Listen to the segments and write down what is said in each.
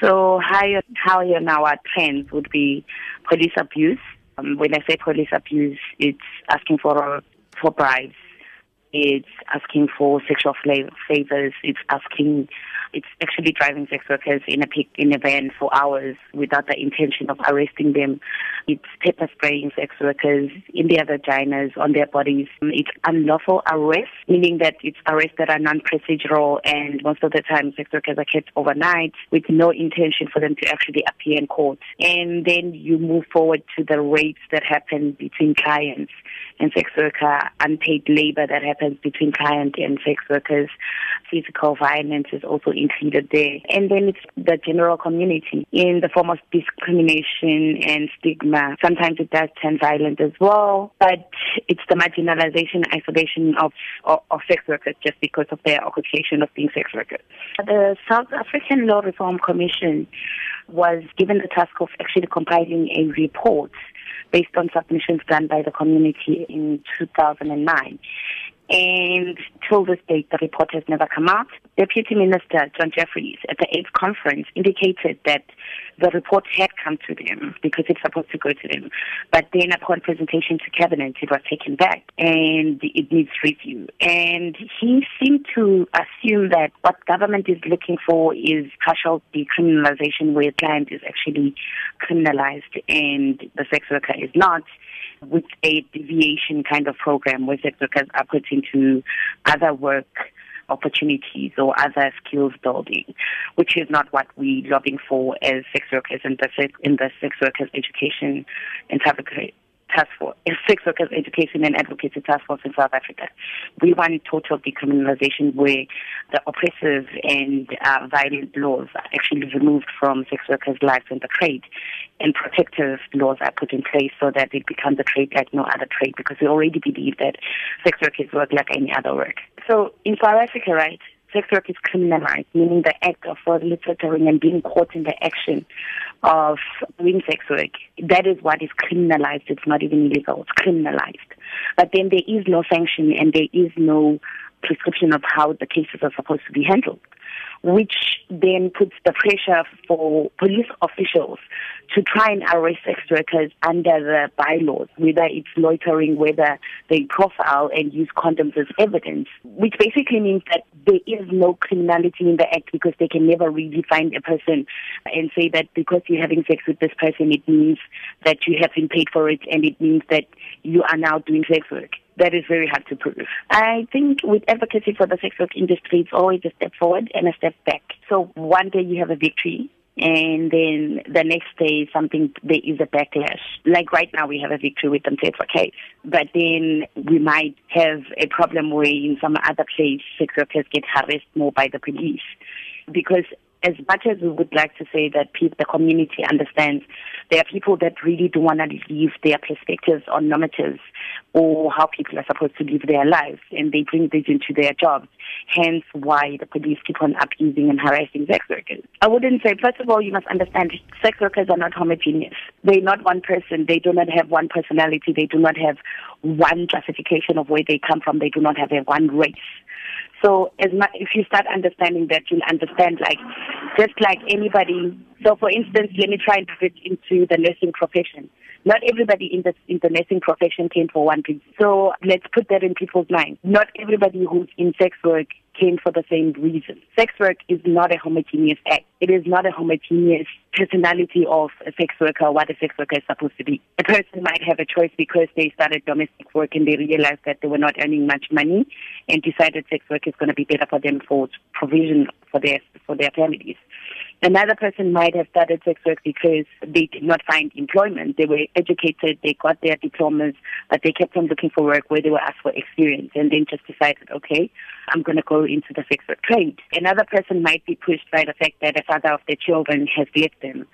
So higher, higher in our trends would be police abuse. Um, when I say police abuse, it's asking for for bribes, it's asking for sexual favors, it's asking it's actually driving sex workers in a pick, in a van for hours without the intention of arresting them. It's pepper spraying sex workers in their vaginas, on their bodies. It's unlawful arrest, meaning that it's arrests that are non-procedural and most of the time sex workers are kept overnight with no intention for them to actually appear in court. And then you move forward to the rapes that happen between clients and sex worker, unpaid labor that happens between client and sex workers. Physical violence is also included there. And then it's the general community in the form of discrimination and stigma. Sometimes it does turn violent as well, but it's the marginalization, isolation of, of, of sex workers just because of their occupation of being sex workers. The South African Law Reform Commission was given the task of actually compiling a report based on submissions done by the community in 2009. And till this date, the report has never come out. Deputy Minister John Jeffries at the AIDS conference indicated that the report had come to them because it's supposed to go to them. But then upon presentation to cabinet, it was taken back and it needs review. And he seemed to assume that what government is looking for is partial decriminalization where a client is actually criminalized and the sex worker is not with a deviation kind of program where sex workers are put into other work opportunities or other skills building, which is not what we're lobbying for as sex workers in the, in the sex workers education and task force, a sex workers education and advocacy task force in South Africa. We want total decriminalization where the oppressive and uh, violent laws are actually removed from sex workers' lives and the trade, and protective laws are put in place so that it becomes a trade like no other trade because we already believe that sex work is work like any other work. So in South Africa, right, sex work is criminalized, meaning the act of facilitating and being caught in the action of doing sex work. That is what is criminalized. It's not even illegal. It's criminalized. But then there is no sanction and there is no prescription of how the cases are supposed to be handled which then puts the pressure for police officials to try and arrest sex workers under the bylaws, whether it's loitering, whether they profile and use condoms as evidence, which basically means that there is no criminality in the act because they can never really find a person and say that because you're having sex with this person, it means that you have been paid for it and it means that you are now doing sex work that is very hard to prove. I think with advocacy for the sex work industry, it's always a step forward and a step back. So one day you have a victory, and then the next day something there is a backlash. Like right now we have a victory with the Mthethwa okay. but then we might have a problem where in some other place sex workers get harassed more by the police because as much as we would like to say that the community understands, there are people that really do want to leave their perspectives on normatives or how people are supposed to live their lives, and they bring this into their jobs. Hence, why the police keep on abusing and harassing sex workers. I wouldn't say. First of all, you must understand, sex workers are not homogeneous. They're not one person. They do not have one personality. They do not have one classification of where they come from. They do not have a one race. So as much, if you start understanding that, you'll understand like just like anybody. So for instance, let me try and put it into the nursing profession. Not everybody in the in the nursing profession came for one reason. So let's put that in people's minds. Not everybody who's in sex work came for the same reason. Sex work is not a homogeneous act. It is not a homogeneous personality of a sex worker, what a sex worker is supposed to be. A person might have a choice because they started domestic work and they realized that they were not earning much money and decided sex work is going to be better for them for provision for their, for their families. Another person might have started sex work because they did not find employment. They were educated, they got their diplomas, but they kept on looking for work where they were asked for experience and then just decided, okay, I'm going to go into the sex work trade. Another person might be pushed by the fact that a father of their children has left them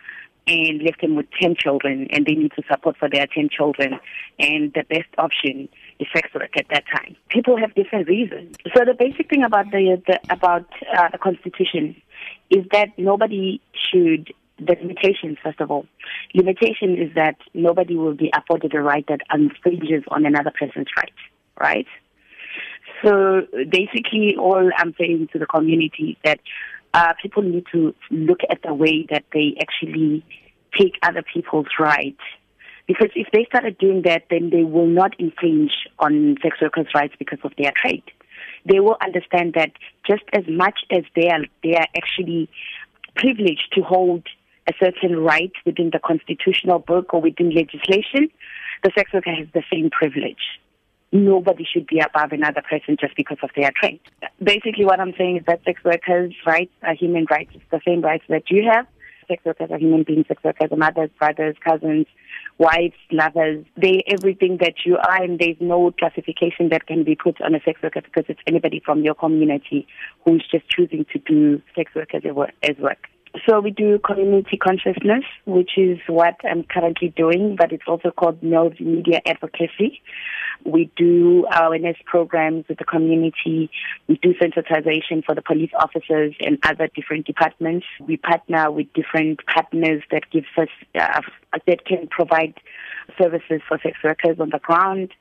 and left them with 10 children and they need to support for their 10 children and the best option is sex work at that time. People have different reasons. So the basic thing about the, the about uh, the constitution is that nobody should the limitation, first of all. Limitation is that nobody will be afforded a right that infringes on another person's right, right? So basically, all I'm saying to the community that uh, people need to look at the way that they actually take other people's rights. Because if they started doing that, then they will not infringe on sex workers' rights because of their trade. They will understand that just as much as they are, they are actually privileged to hold a certain right within the constitutional book or within legislation, the sex worker has the same privilege. Nobody should be above another person just because of their trade. Basically, what I'm saying is that sex workers' rights are human rights. It's the same rights that you have. Sex workers are human beings. Sex workers are mothers, brothers, cousins, wives, lovers. They everything that you are, and there's no classification that can be put on a sex worker because it's anybody from your community who's just choosing to do sex work as, a, as work. So we do community consciousness, which is what I'm currently doing, but it's also called media advocacy. We do awareness programs with the community. We do sensitization for the police officers and other different departments. We partner with different partners that gives us uh, that can provide services for sex workers on the ground.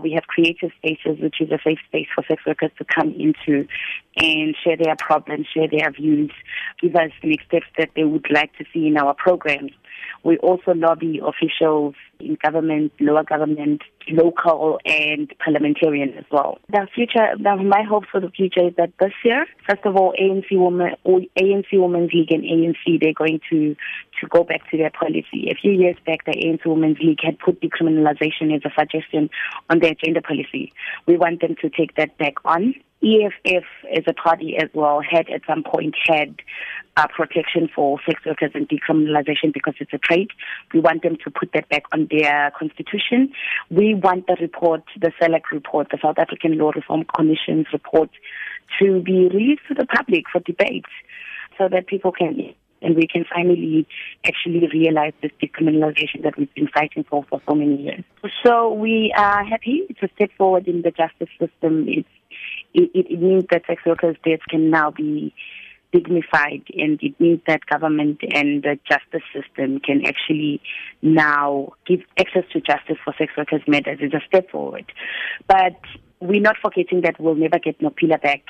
We have creative spaces, which is a safe space for sex workers to come into and share their problems, share their views, give us the next steps that they would like to see in our programs. We also lobby officials in government, lower government, local and parliamentarian as well. The future, my hope for the future is that this year, first of all, ANC Women, ANC Women's League and ANC, they're going to, to go back to their policy. A few years back, the ANC Women's League had put decriminalization as a suggestion on their gender policy. We want them to take that back on EFF as a party as well had at some point had uh, protection for sex workers and decriminalization because it's a trade. We want them to put that back on their constitution. We want the report, the SALAC report, the South African Law Reform Commission's report to be released to the public for debate so that people can and we can finally actually realize this decriminalization that we've been fighting for for so many years. So we are happy. It's a step forward in the justice system. It's it, it means that sex workers' deaths can now be dignified and it means that government and the justice system can actually now give access to justice for sex workers murders. It's a step forward. But we're not forgetting that we'll never get Nokuphila back.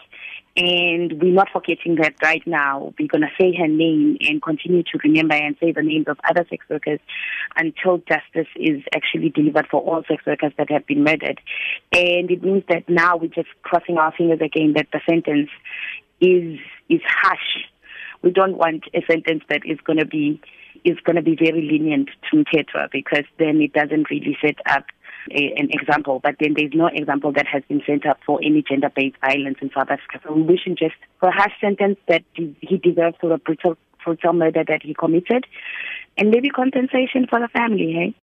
And we're not forgetting that right now we're going to say her name and continue to remember and say the names of other sex workers until justice is actually delivered for all sex workers that have been murdered. And it means that now we're just crossing our fingers again that the sentence is is harsh. We don't want a sentence that is going to be is going to be very lenient to Mthethwa because then it doesn't really set up a, an example, but then there's no example that has been sent up for any gender-based violence in South Africa. So we wish just for a harsh sentence that he deserves for the brutal, brutal murder that he committed, and maybe compensation for the family. Hey.